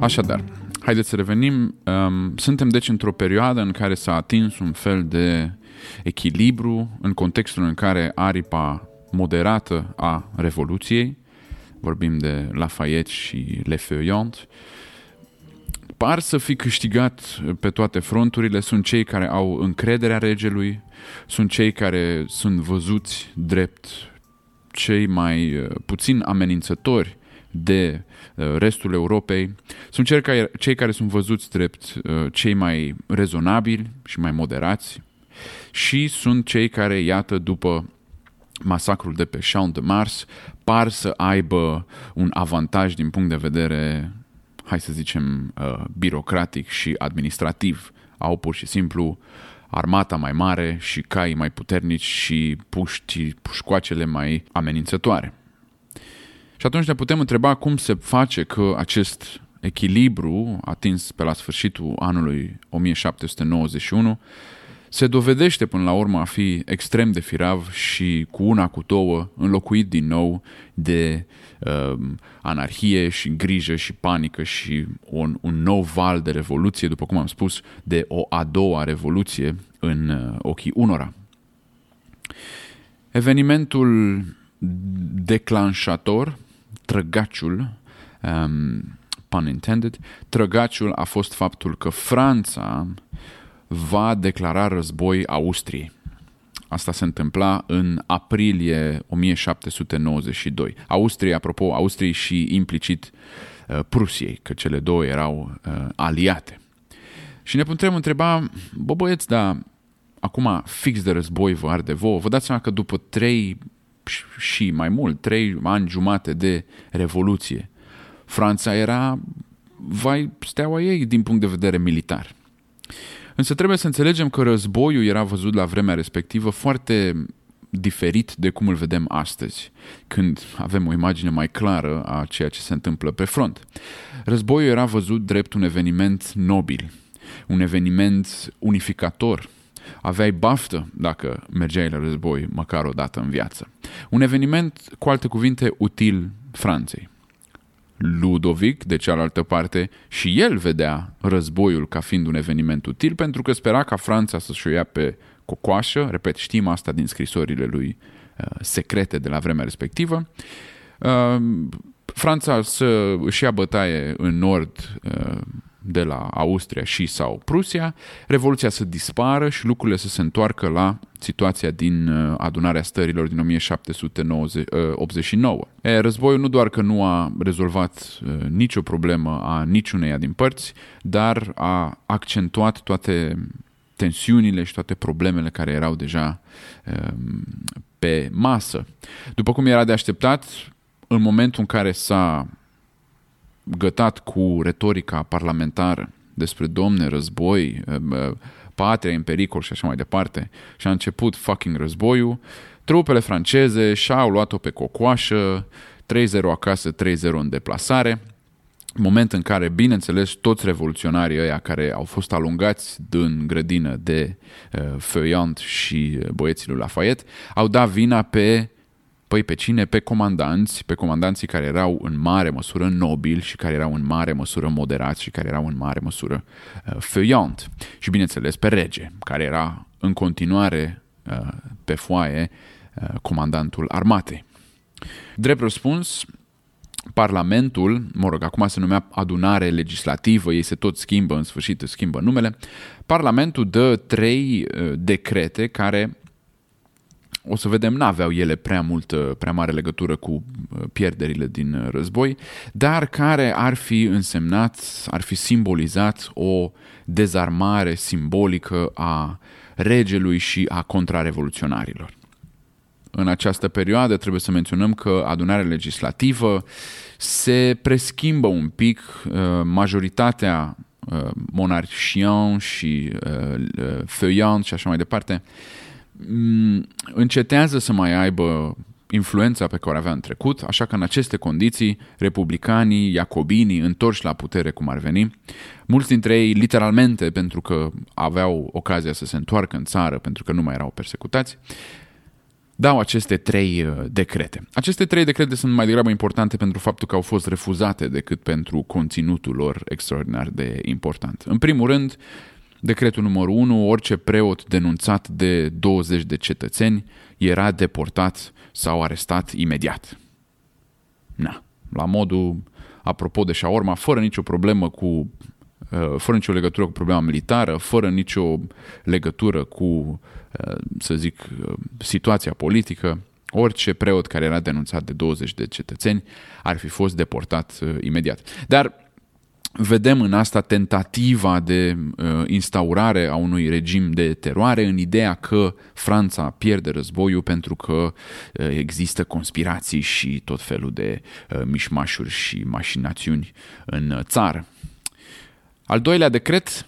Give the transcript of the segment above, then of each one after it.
Așadar, haideți să revenim. Um, suntem deci într-o perioadă în care s-a atins un fel de echilibru în contextul în care aripa moderată a Revoluției, vorbim de Lafayette și Le Feuillante, par să fi câștigat pe toate fronturile, sunt cei care au încrederea regelui, sunt cei care sunt văzuți drept cei mai uh, puțin amenințători de uh, restul Europei, sunt cei care, cei care sunt văzuți drept uh, cei mai rezonabili și mai moderați și sunt cei care, iată, după masacrul de pe Champ de Mars, par să aibă un avantaj din punct de vedere, hai să zicem, uh, birocratic și administrativ. Au pur și simplu armata mai mare și cai mai puternici și puști, pușcoacele mai amenințătoare. Și atunci ne putem întreba cum se face că acest echilibru atins pe la sfârșitul anului 1791 se dovedește până la urmă a fi extrem de firav și cu una cu două înlocuit din nou de uh, anarhie și grijă și panică și un, un nou val de revoluție, după cum am spus, de o a doua revoluție în uh, ochii unora. Evenimentul declanșator, trăgaciul, um, pun intended, trăgaciul a fost faptul că Franța va declara război Austriei. Asta se întâmpla în aprilie 1792. Austria, apropo, Austriei și implicit uh, Prusiei, că cele două erau uh, aliate. Și ne putem întreba, bă băieți, dar acum fix de război vă arde vouă, vă dați seama că după trei și mai mult, trei ani jumate de revoluție, Franța era vai steaua ei din punct de vedere militar. Însă trebuie să înțelegem că războiul era văzut la vremea respectivă foarte diferit de cum îl vedem astăzi, când avem o imagine mai clară a ceea ce se întâmplă pe front. Războiul era văzut drept un eveniment nobil, un eveniment unificator, aveai baftă dacă mergeai la război măcar o dată în viață. Un eveniment, cu alte cuvinte, util Franței. Ludovic, de cealaltă parte, și el vedea războiul ca fiind un eveniment util pentru că spera ca Franța să-și o ia pe cocoașă, repet, știm asta din scrisorile lui uh, secrete de la vremea respectivă, uh, Franța să își ia bătaie în nord uh, de la Austria și sau Prusia, Revoluția să dispară și lucrurile să se întoarcă la situația din uh, adunarea stărilor din 1789. E, războiul nu doar că nu a rezolvat uh, nicio problemă a niciuneia din părți, dar a accentuat toate tensiunile și toate problemele care erau deja um, pe masă. După cum era de așteptat, în momentul în care s-a gătat cu retorica parlamentară despre domne, război, eh, eh, patria în pericol și așa mai departe, și a început fucking războiul, trupele franceze și-au luat-o pe cocoașă, 3-0 acasă, 3-0 în deplasare, moment în care, bineînțeles, toți revoluționarii ăia care au fost alungați din grădină de uh, Feuillant și băieții lui Lafayette au dat vina pe Păi pe cine? Pe comandanți, pe comandanții care erau în mare măsură nobili și care erau în mare măsură moderați și care erau în mare măsură uh, feuillant. Și bineînțeles pe rege, care era în continuare uh, pe foaie uh, comandantul armatei. Drept răspuns, Parlamentul, mă rog, acum se numea adunare legislativă, ei se tot schimbă, în sfârșit schimbă numele, Parlamentul dă trei uh, decrete care o să vedem, n-aveau ele prea multă, prea mare legătură cu uh, pierderile din uh, război, dar care ar fi însemnat, ar fi simbolizat o dezarmare simbolică a regelui și a contrarevoluționarilor. În această perioadă trebuie să menționăm că adunarea legislativă se preschimbă un pic, uh, majoritatea monarchian și feuillant și așa mai departe, Mm, încetează să mai aibă influența pe care o avea în trecut, așa că în aceste condiții, republicanii, iacobinii, întorși la putere cum ar veni, mulți dintre ei literalmente pentru că aveau ocazia să se întoarcă în țară, pentru că nu mai erau persecutați, dau aceste trei uh, decrete. Aceste trei decrete sunt mai degrabă importante pentru faptul că au fost refuzate decât pentru conținutul lor extraordinar de important. În primul rând, decretul numărul 1, orice preot denunțat de 20 de cetățeni era deportat sau arestat imediat. Na, la modul, apropo de șaorma, fără nicio problemă cu uh, fără nicio legătură cu problema militară, fără nicio legătură cu Uh, să zic, uh, situația politică, orice preot care era denunțat de 20 de cetățeni ar fi fost deportat uh, imediat. Dar vedem în asta tentativa de instaurare a unui regim de teroare în ideea că Franța pierde războiul pentru că există conspirații și tot felul de mișmașuri și mașinațiuni în țară. Al doilea decret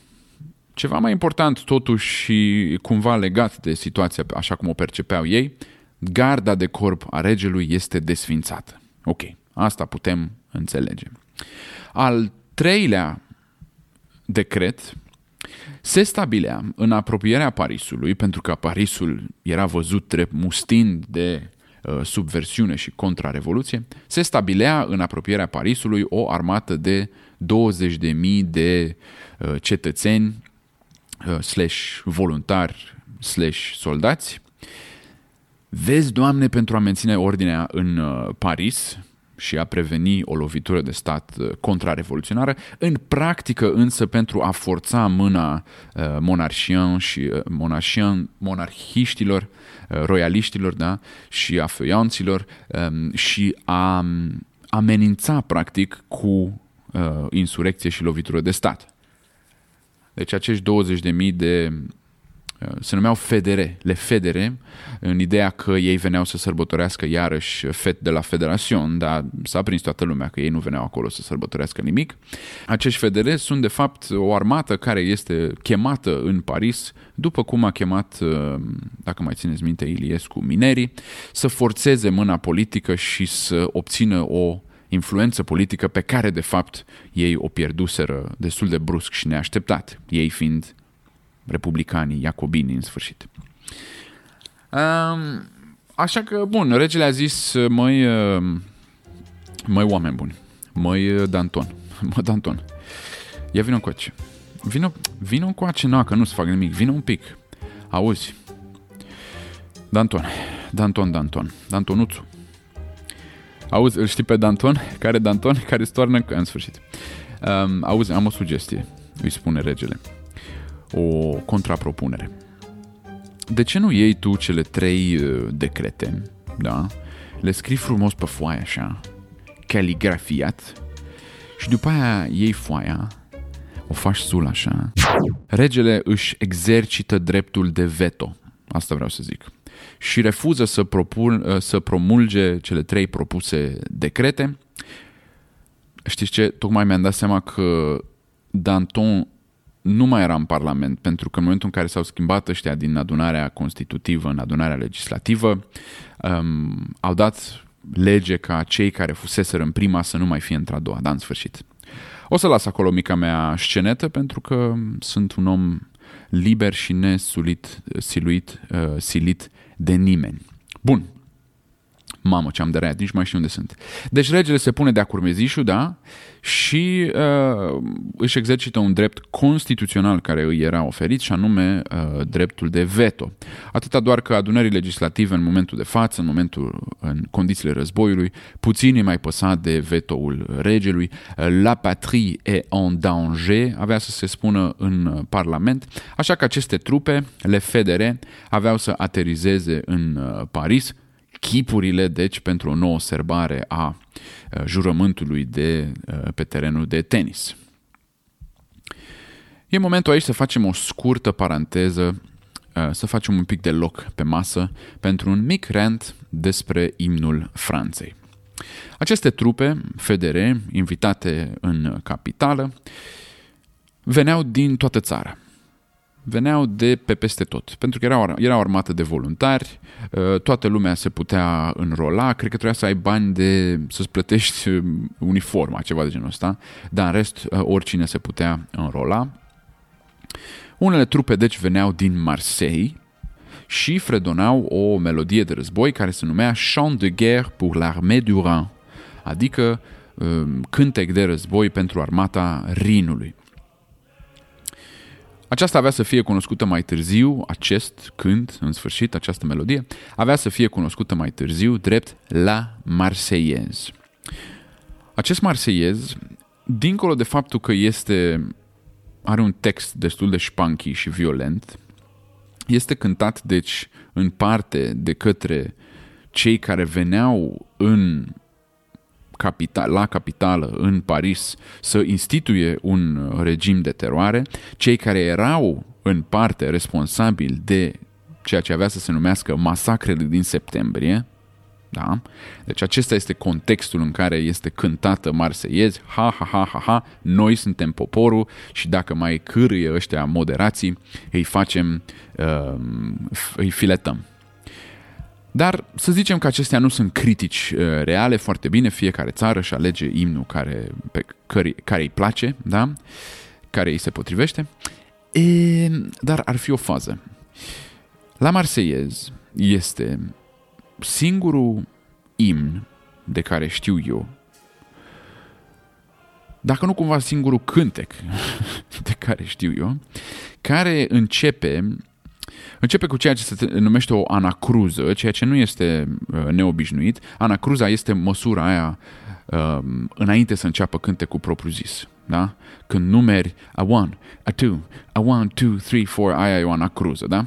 ceva mai important, totuși, și cumva legat de situația așa cum o percepeau ei, garda de corp a regelui este desfințată. Ok, asta putem înțelege. Al treilea decret se stabilea în apropierea Parisului, pentru că Parisul era văzut drept mustind de uh, subversiune și contrarevoluție, se stabilea în apropierea Parisului o armată de 20.000 de uh, cetățeni Uh, slash voluntari slash soldați. Vezi, Doamne, pentru a menține ordinea în uh, Paris și a preveni o lovitură de stat uh, contrarevoluționară, în practică însă pentru a forța mâna monarhian și monarhian, monarhiștilor, royaliștilor da? și a feuianților um, și a um, amenința practic cu insurecție și lovitură de stat. Deci acești 20.000 de uh, se numeau federe, le federe, în ideea că ei veneau să sărbătorească iarăși fet de la Federațion, dar s-a prins toată lumea că ei nu veneau acolo să sărbătorească nimic. Acești federe sunt de fapt o armată care este chemată în Paris, după cum a chemat, uh, dacă mai țineți minte, Iliescu minerii, să forțeze mâna politică și să obțină o influență politică pe care, de fapt, ei o pierduseră destul de brusc și neașteptat, ei fiind republicanii, iacobini, în sfârșit. Um, așa că, bun, regele a zis, măi, măi oameni buni, măi Danton, mă Danton, ia vină încoace. Vino, vino încoace, nu, că nu-ți fac nimic, vino un pic. Auzi, Danton, Danton, Danton, Dantonuțu, Auzi, îl știi pe Danton? Care Danton? Care stoarnă în sfârșit. Um, auzi, am o sugestie, îi spune regele. O contrapropunere. De ce nu iei tu cele trei uh, decrete, da? Le scrii frumos pe foaie așa, caligrafiat, și după aia iei foaia, o faci sul așa. Regele își exercită dreptul de veto. Asta vreau să zic și refuză să, propun, uh, să promulge cele trei propuse decrete. Știți ce? Tocmai mi-am dat seama că Danton nu mai era în Parlament, pentru că în momentul în care s-au schimbat ăștia din adunarea constitutivă în adunarea legislativă, um, au dat lege ca cei care fuseseră în prima să nu mai fie într-a doua, dar în sfârșit. O să las acolo mica mea scenetă pentru că sunt un om liber și nesulit, siluit, uh, silit de nimeni. Bun. Mamă, ce am de rea, nici mai știu unde sunt. Deci regele se pune de-a curmezișul, da? și uh, își exercită un drept constituțional care îi era oferit și anume uh, dreptul de veto. Atâta doar că adunării legislative în momentul de față, în momentul în condițiile războiului, puțin îi mai păsa de vetoul regelui. La patrie est en danger, avea să se spună în Parlament, așa că aceste trupe, le federe, aveau să aterizeze în uh, Paris, chipurile, deci, pentru o nouă serbare a uh, jurământului de, uh, pe terenul de tenis. E momentul aici să facem o scurtă paranteză, uh, să facem un pic de loc pe masă pentru un mic rant despre imnul Franței. Aceste trupe, federe, invitate în capitală, veneau din toată țara veneau de pe peste tot, pentru că era, era o armată de voluntari, uh, toată lumea se putea înrola, cred că trebuia să ai bani de să-ți plătești uh, uniforma, ceva de genul ăsta, dar în rest uh, oricine se putea înrola. Unele trupe deci veneau din Marseille și fredonau o melodie de război care se numea Chant de guerre pour l'armée du Rhin, adică um, cântec de război pentru armata Rinului. Aceasta avea să fie cunoscută mai târziu, acest cânt, în sfârșit, această melodie, avea să fie cunoscută mai târziu drept La Marseillaise. Acest Marseillaise, dincolo de faptul că este are un text destul de șpanchi și violent, este cântat, deci, în parte de către cei care veneau în capital, la capitală, în Paris, să instituie un regim de teroare, cei care erau în parte responsabili de ceea ce avea să se numească masacrele din septembrie, da? Deci acesta este contextul în care este cântată Marseiez, ha, ha, ha, ha, ha, noi suntem poporul și dacă mai cârâie ăștia moderații, îi facem, uh, îi filetăm. Dar să zicem că acestea nu sunt critici uh, reale, foarte bine, fiecare țară își alege imnul care, pe care, care îi place, da? care îi se potrivește, e, dar ar fi o fază. La Marseiez este singurul imn de care știu eu, dacă nu cumva singurul cântec de care știu eu, care începe Începe cu ceea ce se numește o anacruză, ceea ce nu este uh, neobișnuit. Anacruza este măsura aia uh, înainte să înceapă cântecul propriu-zis. Da? Când numeri a one, a two, a one, two, three, four, aia e o anacruză, da?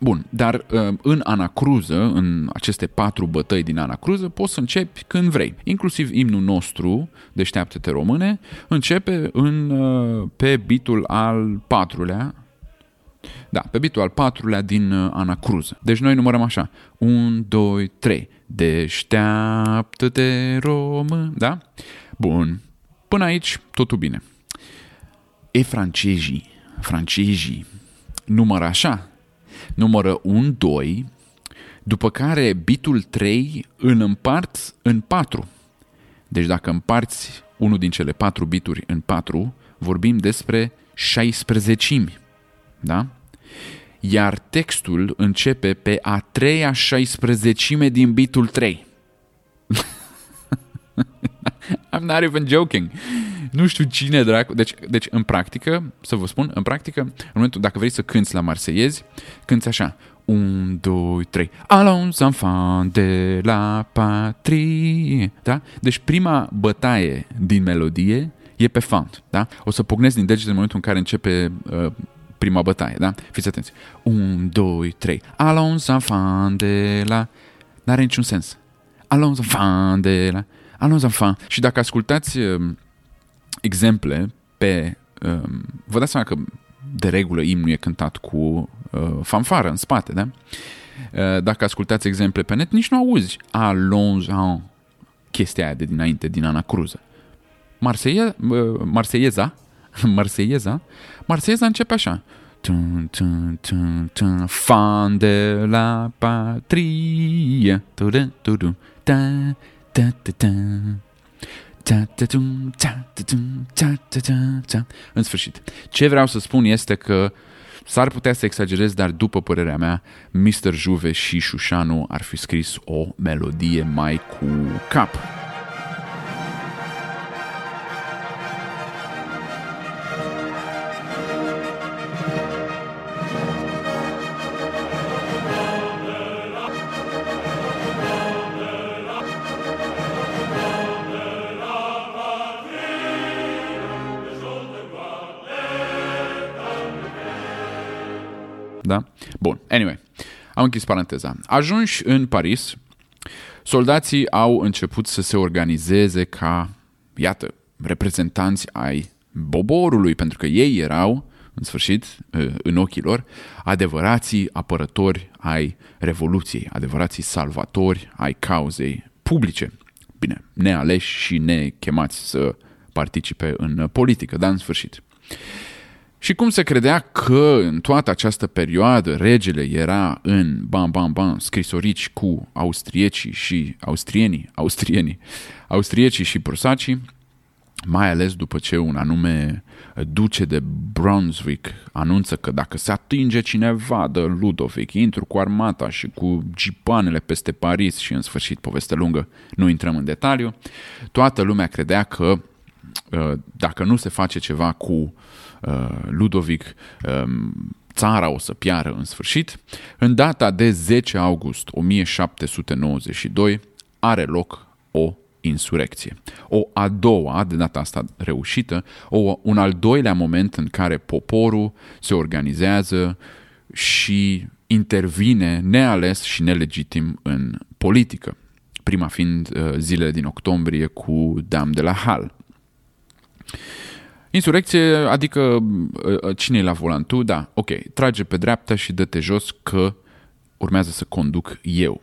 Bun, dar uh, în anacruză, în aceste patru bătăi din anacruză, poți să începi când vrei. Inclusiv imnul nostru, Deșteaptă-te române, începe în, uh, pe bitul al patrulea, da, pe bitul al patrulea din uh, anacruză. Deci noi numărăm așa. 1, 2, 3. Deșteaptă-te român. Da? Bun. Până aici, totul bine. E francezii, francezii, numără așa numără un 2, după care bitul 3 îl împart în 4. Deci dacă împarți unul din cele 4 bituri în 4, vorbim despre 16 da? Iar textul începe pe a treia 16 din bitul 3. I'm not even joking. Nu știu cine dracu. Deci, deci, în practică, să vă spun, în practică, în momentul, dacă vrei să cânți la marseiezi, cânți așa. 1, 2, 3. Allons enfants de la patrie. Da? Deci prima bătaie din melodie e pe font. Da? O să pocnesc din degete în momentul în care începe uh, prima bătaie. Da? Fiți atenți. 1, 2, 3. Allons enfants de la... N-are niciun sens. Allons enfants de la... Allons enfants. Și dacă ascultați uh, exemple pe... Um, vă dați seama că de regulă imnul e cântat cu uh, fanfară în spate, da? Uh, dacă ascultați exemple pe net, nici nu auzi Allons en chestia aia de dinainte, din Ana Cruză. Marseille, uh, Marseieza, Marseieza, Marseieza începe așa. Tum, tum, tum, tum, fan de la patrie. Tu, tu, tu, ta, ta, ta, ta. În sfârșit, ce vreau să spun este că s-ar putea să exagerez, dar după părerea mea, Mr. Juve și Șușanu ar fi scris o melodie mai cu cap. Am închis paranteza. Ajunși în Paris, soldații au început să se organizeze ca, iată, reprezentanți ai boborului, pentru că ei erau, în sfârșit, în ochii lor, adevărații apărători ai Revoluției, adevărații salvatori ai cauzei publice. Bine, nealeși și nechemați să participe în politică, dar în sfârșit. Și cum se credea că în toată această perioadă regele era în bam bam bam scrisorici cu austriecii și austrienii, austrienii, austriecii și prusacii, mai ales după ce un anume duce de Brunswick anunță că dacă se atinge cineva de Ludovic, intru cu armata și cu gipanele peste Paris și în sfârșit poveste lungă, nu intrăm în detaliu, toată lumea credea că uh, dacă nu se face ceva cu uh, Ludovic, um, țara o să piară în sfârșit. În data de 10 august 1792 are loc o insurecție. O a doua, de data asta reușită, o, un al doilea moment în care poporul se organizează și intervine neales și nelegitim în politică. Prima fiind uh, zilele din octombrie cu Dam de la Hal. Insurecție, adică uh, uh, cine e la volantul? Da, ok, trage pe dreapta și dă-te jos că urmează să conduc eu.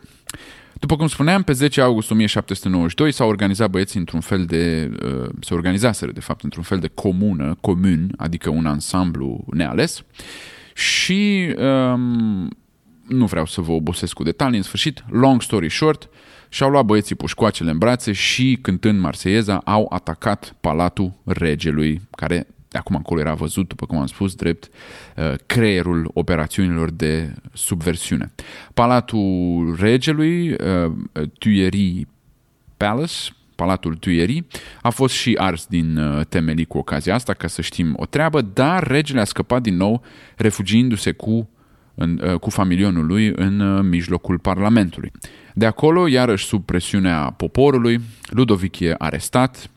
După cum spuneam, pe 10 august 1792 s-au organizat băieții într-un fel de... Uh, se organizaseră, de fapt, într-un fel de comună, comun, adică un ansamblu neales. Și um, nu vreau să vă obosesc cu detalii, în sfârșit, long story short, și-au luat băieții pușcoacele în brațe și, cântând Marseieza, au atacat palatul regelui, care de acum încolo era văzut, după cum am spus, drept uh, creierul operațiunilor de subversiune. Palatul regelui, uh, Tuileries Palace, Palatul Tuileries, a fost și ars din uh, temelii cu ocazia asta, ca să știm o treabă, dar regele a scăpat din nou, refugiindu-se cu, în, cu familionul lui în mijlocul Parlamentului. De acolo, iarăși sub presiunea poporului, Ludovic e arestat,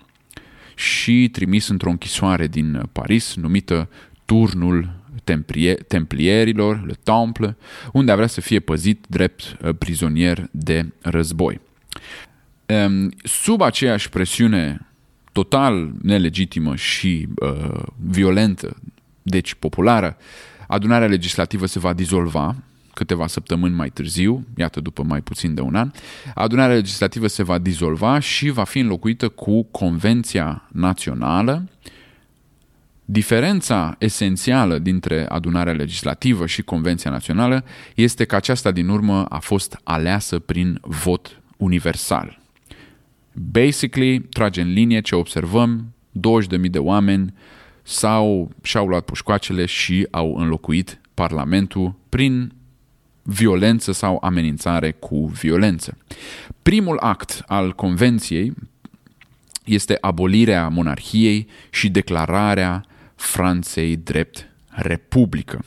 și trimis într-o închisoare din Paris numită Turnul Templierilor, Le Temple, unde avea să fie păzit drept uh, prizonier de război. Um, sub aceeași presiune total nelegitimă și uh, violentă, deci populară, adunarea legislativă se va dizolva câteva săptămâni mai târziu, iată după mai puțin de un an, adunarea legislativă se va dizolva și va fi înlocuită cu Convenția Națională. Diferența esențială dintre adunarea legislativă și Convenția Națională este că aceasta din urmă a fost aleasă prin vot universal. Basically, trage în linie ce observăm, 20.000 de oameni sau și-au luat pușcoacele și au înlocuit Parlamentul prin violență sau amenințare cu violență. Primul act al Convenției este abolirea monarhiei și declararea Franței drept republică.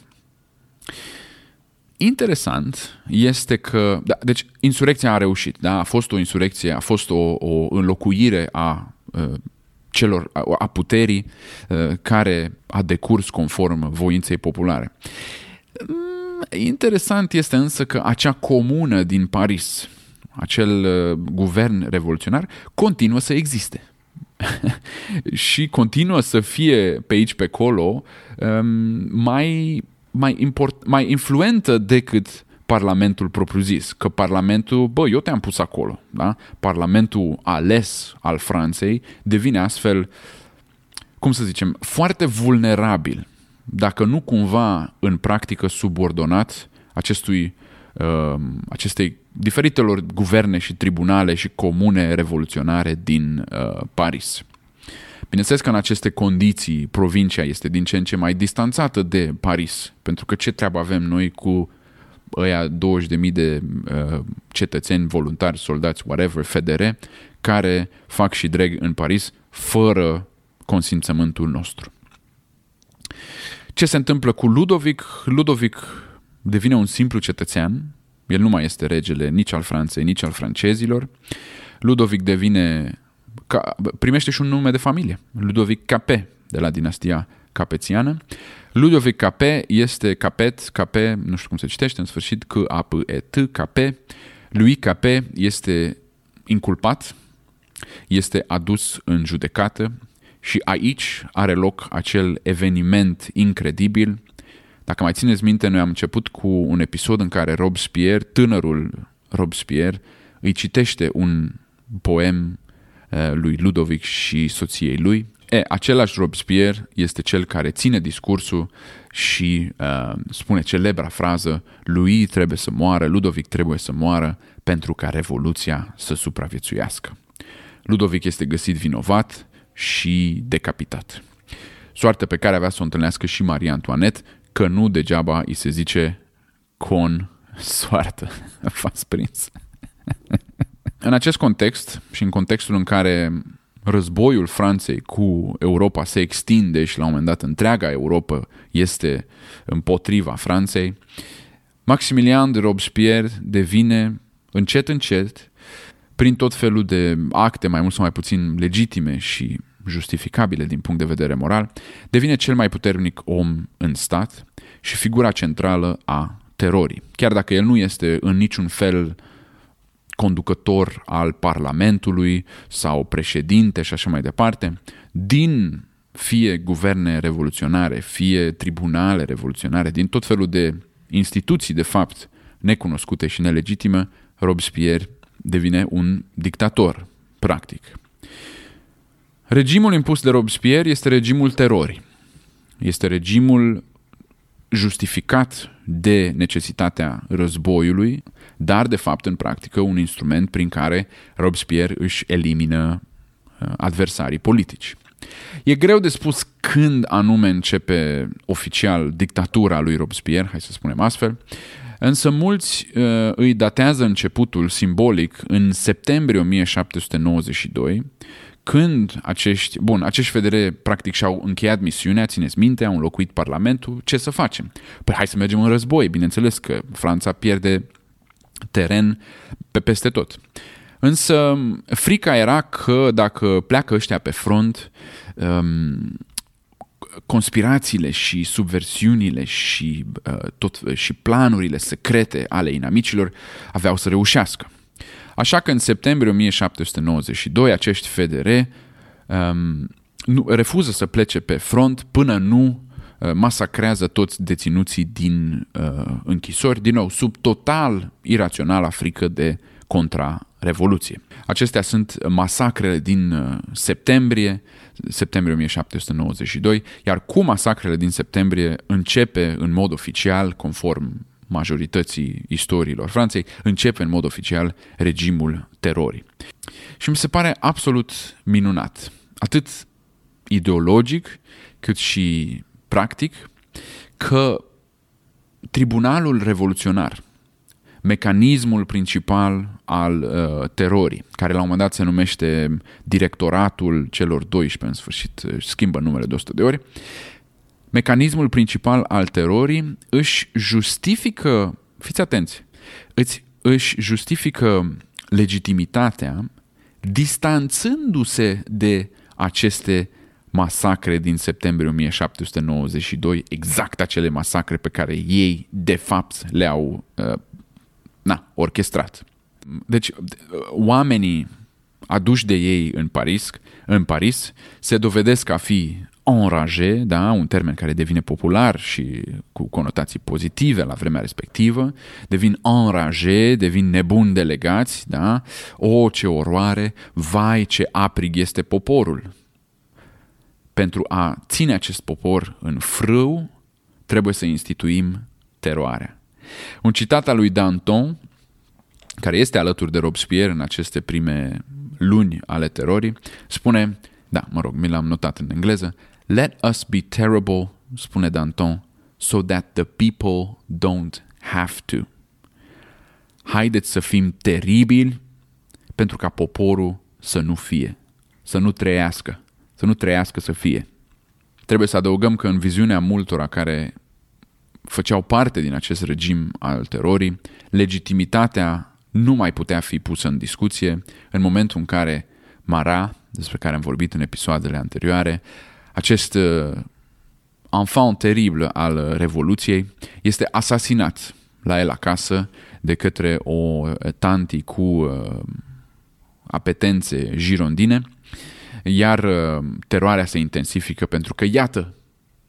Interesant este că, da, deci insurecția a reușit, da? a fost o insurecție, a fost o, o înlocuire a uh, celor, a, a puterii uh, care a decurs conform voinței populare. Interesant este însă că acea comună din Paris, acel uh, guvern revoluționar, continuă să existe. și continuă să fie pe aici, pe acolo, um, mai, mai, import, mai influentă decât Parlamentul propriu-zis. Că Parlamentul, bă, eu te-am pus acolo, da? Parlamentul ales al Franței devine astfel, cum să zicem, foarte vulnerabil dacă nu cumva în practică subordonat acestui, uh, acestei diferitelor guverne și tribunale și comune revoluționare din uh, Paris. Bineînțeles că în aceste condiții provincia este din ce în ce mai distanțată de Paris, pentru că ce treabă avem noi cu ăia 20.000 de uh, cetățeni, voluntari, soldați, whatever, FDR, care fac și dreg în Paris fără consimțământul nostru. Ce se întâmplă cu Ludovic? Ludovic devine un simplu cetățean, el nu mai este regele nici al Franței, nici al francezilor. Ludovic devine, ca, primește și un nume de familie, Ludovic Capet, de la dinastia capețiană. Ludovic Capet este Capet, Capet, nu știu cum se citește, în sfârșit, C-A-P-E-T, Capet. Lui Capet este inculpat, este adus în judecată și aici are loc acel eveniment incredibil. Dacă mai țineți minte, noi am început cu un episod în care Robespierre, tânărul Robespierre, îi citește un poem uh, lui Ludovic și soției lui. E, același Robespierre este cel care ține discursul și uh, spune celebra frază lui trebuie să moară, Ludovic trebuie să moară pentru ca Revoluția să supraviețuiască. Ludovic este găsit vinovat și decapitat. Soartă pe care avea să o întâlnească și Maria Antoinette, că nu degeaba îi se zice con soartă. V-ați prins. în acest context și în contextul în care războiul Franței cu Europa se extinde și la un moment dat întreaga Europa este împotriva Franței, Maximilian de Robespierre devine încet încet, prin tot felul de acte mai mult sau mai puțin legitime și justificabile din punct de vedere moral, devine cel mai puternic om în stat și figura centrală a terorii. Chiar dacă el nu este în niciun fel conducător al Parlamentului sau președinte și așa mai departe, din fie guverne revoluționare, fie tribunale revoluționare, din tot felul de instituții, de fapt, necunoscute și nelegitime, Robespierre devine un dictator, practic. Regimul impus de Robespierre este regimul terorii. Este regimul justificat de necesitatea războiului, dar de fapt în practică un instrument prin care Robespierre își elimină uh, adversarii politici. E greu de spus când anume începe oficial dictatura lui Robespierre, hai să spunem astfel, însă mulți uh, îi datează începutul simbolic în septembrie 1792, când acești, bun, acești federe practic și-au încheiat misiunea, țineți minte, au înlocuit Parlamentul, ce să facem? Păi hai să mergem în război, bineînțeles că Franța pierde teren pe peste tot. Însă frica era că dacă pleacă ăștia pe front, um, conspirațiile și subversiunile și, uh, tot, și planurile secrete ale inamicilor aveau să reușească. Așa că în septembrie 1792 acești FDR um, nu, refuză să plece pe front până nu uh, masacrează toți deținuții din uh, închisori, din nou, sub total irațională frică de contra-revoluție. Acestea sunt masacrele din uh, septembrie, septembrie 1792, iar cu masacrele din septembrie începe în mod oficial, conform majorității istoriilor Franței, începe în mod oficial regimul terorii. Și mi se pare absolut minunat, atât ideologic cât și practic, că tribunalul revoluționar, mecanismul principal al uh, terorii, care la un moment dat se numește Directoratul celor 12, în sfârșit schimbă numele de 100 de ori, mecanismul principal al terorii își justifică, fiți atenți, îți, își justifică legitimitatea distanțându-se de aceste masacre din septembrie 1792, exact acele masacre pe care ei, de fapt, le-au uh, na, orchestrat. Deci, oamenii aduși de ei în Paris, în Paris se dovedesc a fi enragé, da, un termen care devine popular și cu conotații pozitive la vremea respectivă, devin enragé, devin nebuni delegați, da, o, ce oroare, vai, ce aprig este poporul. Pentru a ține acest popor în frâu, trebuie să instituim teroarea. Un citat al lui Danton, care este alături de Robespierre în aceste prime luni ale terorii, spune, da, mă rog, mi l-am notat în engleză, Let us be terrible, spune Danton, so that the people don't have to. Haideți să fim teribili pentru ca poporul să nu fie, să nu trăiască, să nu trăiască să fie. Trebuie să adăugăm că în viziunea multora care făceau parte din acest regim al terorii, legitimitatea nu mai putea fi pusă în discuție în momentul în care Mara, despre care am vorbit în episoadele anterioare, acest uh, enfant teribil al Revoluției este asasinat la el acasă de către o tanti cu uh, apetențe girondine, iar uh, teroarea se intensifică pentru că, iată,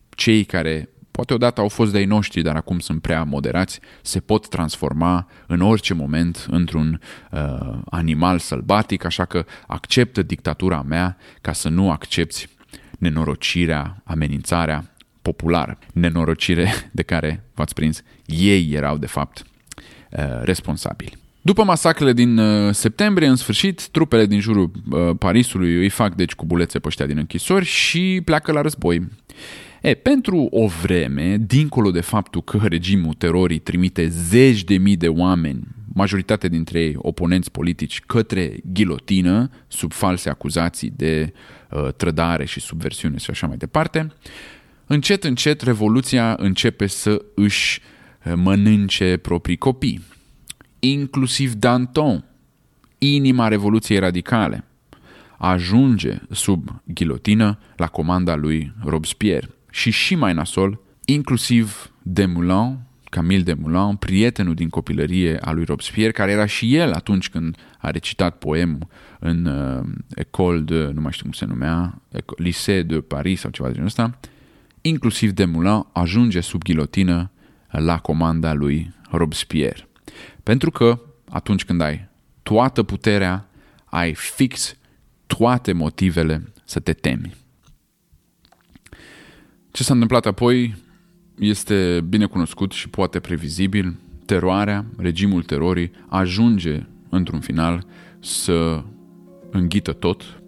cei care poate odată au fost de-ai noștri, dar acum sunt prea moderați, se pot transforma în orice moment într-un uh, animal sălbatic, așa că acceptă dictatura mea ca să nu accepti nenorocirea, amenințarea populară, nenorocire de care v-ați prins, ei erau de fapt uh, responsabili. După masacrele din uh, septembrie, în sfârșit, trupele din jurul uh, Parisului îi fac deci cu bulețe pe ăștia din închisori și pleacă la război. E, pentru o vreme, dincolo de faptul că regimul terorii trimite zeci de mii de oameni, majoritate dintre ei oponenți politici, către ghilotină, sub false acuzații de uh, trădare și subversiune și așa mai departe, încet, încet, revoluția începe să își uh, mănânce proprii copii inclusiv Danton, inima Revoluției Radicale, ajunge sub ghilotină la comanda lui Robespierre. Și și mai nasol, inclusiv Demoulin, Camille Demoulin, prietenul din copilărie a lui Robespierre, care era și el atunci când a recitat poemul în uh, École de, nu mai știu cum se numea, Lycée de Paris sau ceva de genul ăsta, inclusiv Demoulin ajunge sub ghilotină la comanda lui Robespierre. Pentru că atunci când ai toată puterea, ai fix toate motivele să te temi. Ce s-a întâmplat apoi este bine cunoscut și poate previzibil. Teroarea, regimul terorii, ajunge într-un final să înghită tot,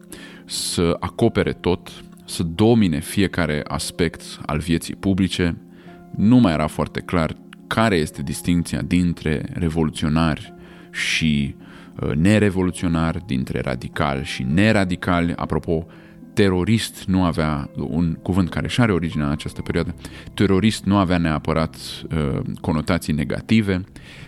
să acopere tot, să domine fiecare aspect al vieții publice. Nu mai era foarte clar care este distinția dintre revoluționari și uh, nerevoluționari, dintre radicali și neradicali. Apropo, terorist nu avea un cuvânt care și are origine în această perioadă. Terorist nu avea neapărat uh, conotații negative,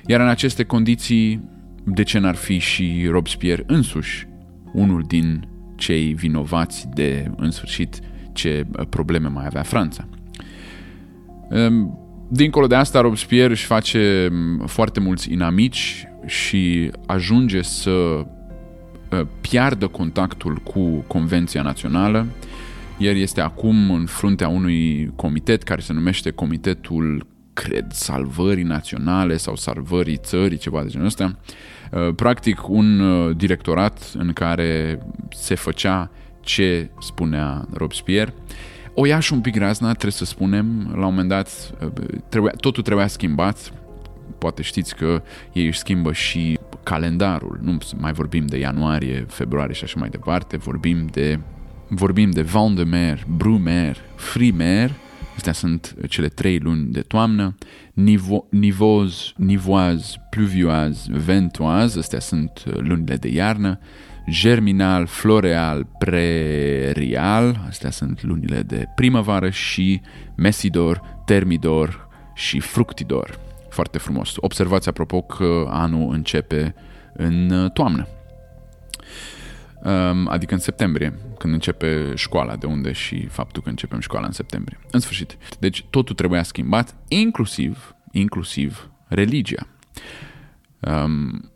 iar în aceste condiții, de ce n-ar fi și Robespierre însuși unul din cei vinovați de, în sfârșit, ce uh, probleme mai avea Franța? Um, Dincolo de asta, Robespierre își face foarte mulți inamici și ajunge să uh, piardă contactul cu Convenția Națională, el este acum în fruntea unui comitet care se numește Comitetul, cred, Salvării Naționale sau Salvării Țării, ceva de genul ăsta. Uh, practic un uh, directorat în care se făcea ce spunea Robespierre o ia și un pic razna, trebuie să spunem, la un moment dat trebuia, totul trebuia schimbat, poate știți că ei își schimbă și calendarul, nu mai vorbim de ianuarie, februarie și așa mai departe, vorbim de vorbim de Vendemer, Brumer, Frimer, astea sunt cele trei luni de toamnă, Nivo, Nivoz, Nivoaz, Pluvioaz, Ventoaz, astea sunt lunile de iarnă, germinal, floreal, prerial, astea sunt lunile de primăvară și mesidor, termidor și fructidor. Foarte frumos. Observați apropo că anul începe în toamnă. Um, adică în septembrie, când începe școala, de unde și faptul că începem școala în septembrie. În sfârșit. Deci totul trebuia schimbat, inclusiv, inclusiv religia. Um,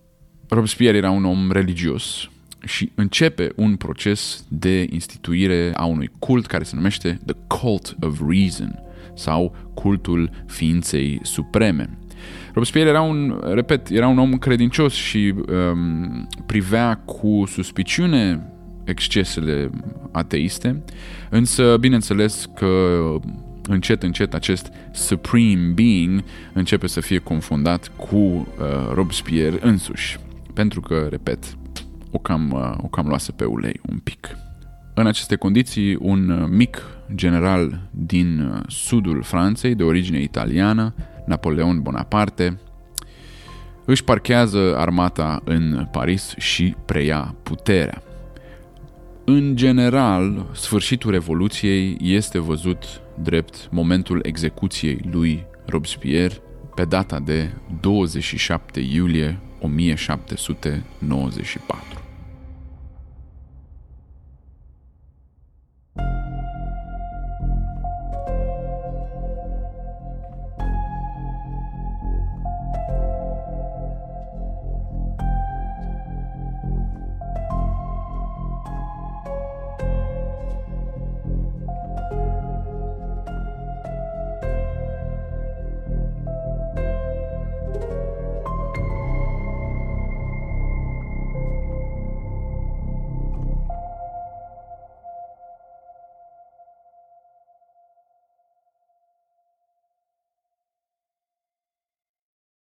Robespierre era un om religios, și începe un proces de instituire a unui cult care se numește The Cult of Reason sau cultul ființei supreme. Robespierre era un, repet, era un om credincios și um, privea cu suspiciune excesele ateiste, însă bineînțeles că încet, încet acest Supreme Being începe să fie confundat cu uh, Robespierre însuși. Pentru că, repet, o cam, uh, o cam luase pe ulei un pic. În aceste condiții, un uh, mic general din uh, sudul Franței, de origine italiană, Napoleon Bonaparte, își parchează armata în Paris și preia puterea. În general, sfârșitul Revoluției este văzut drept momentul execuției lui Robespierre pe data de 27 iulie 1794.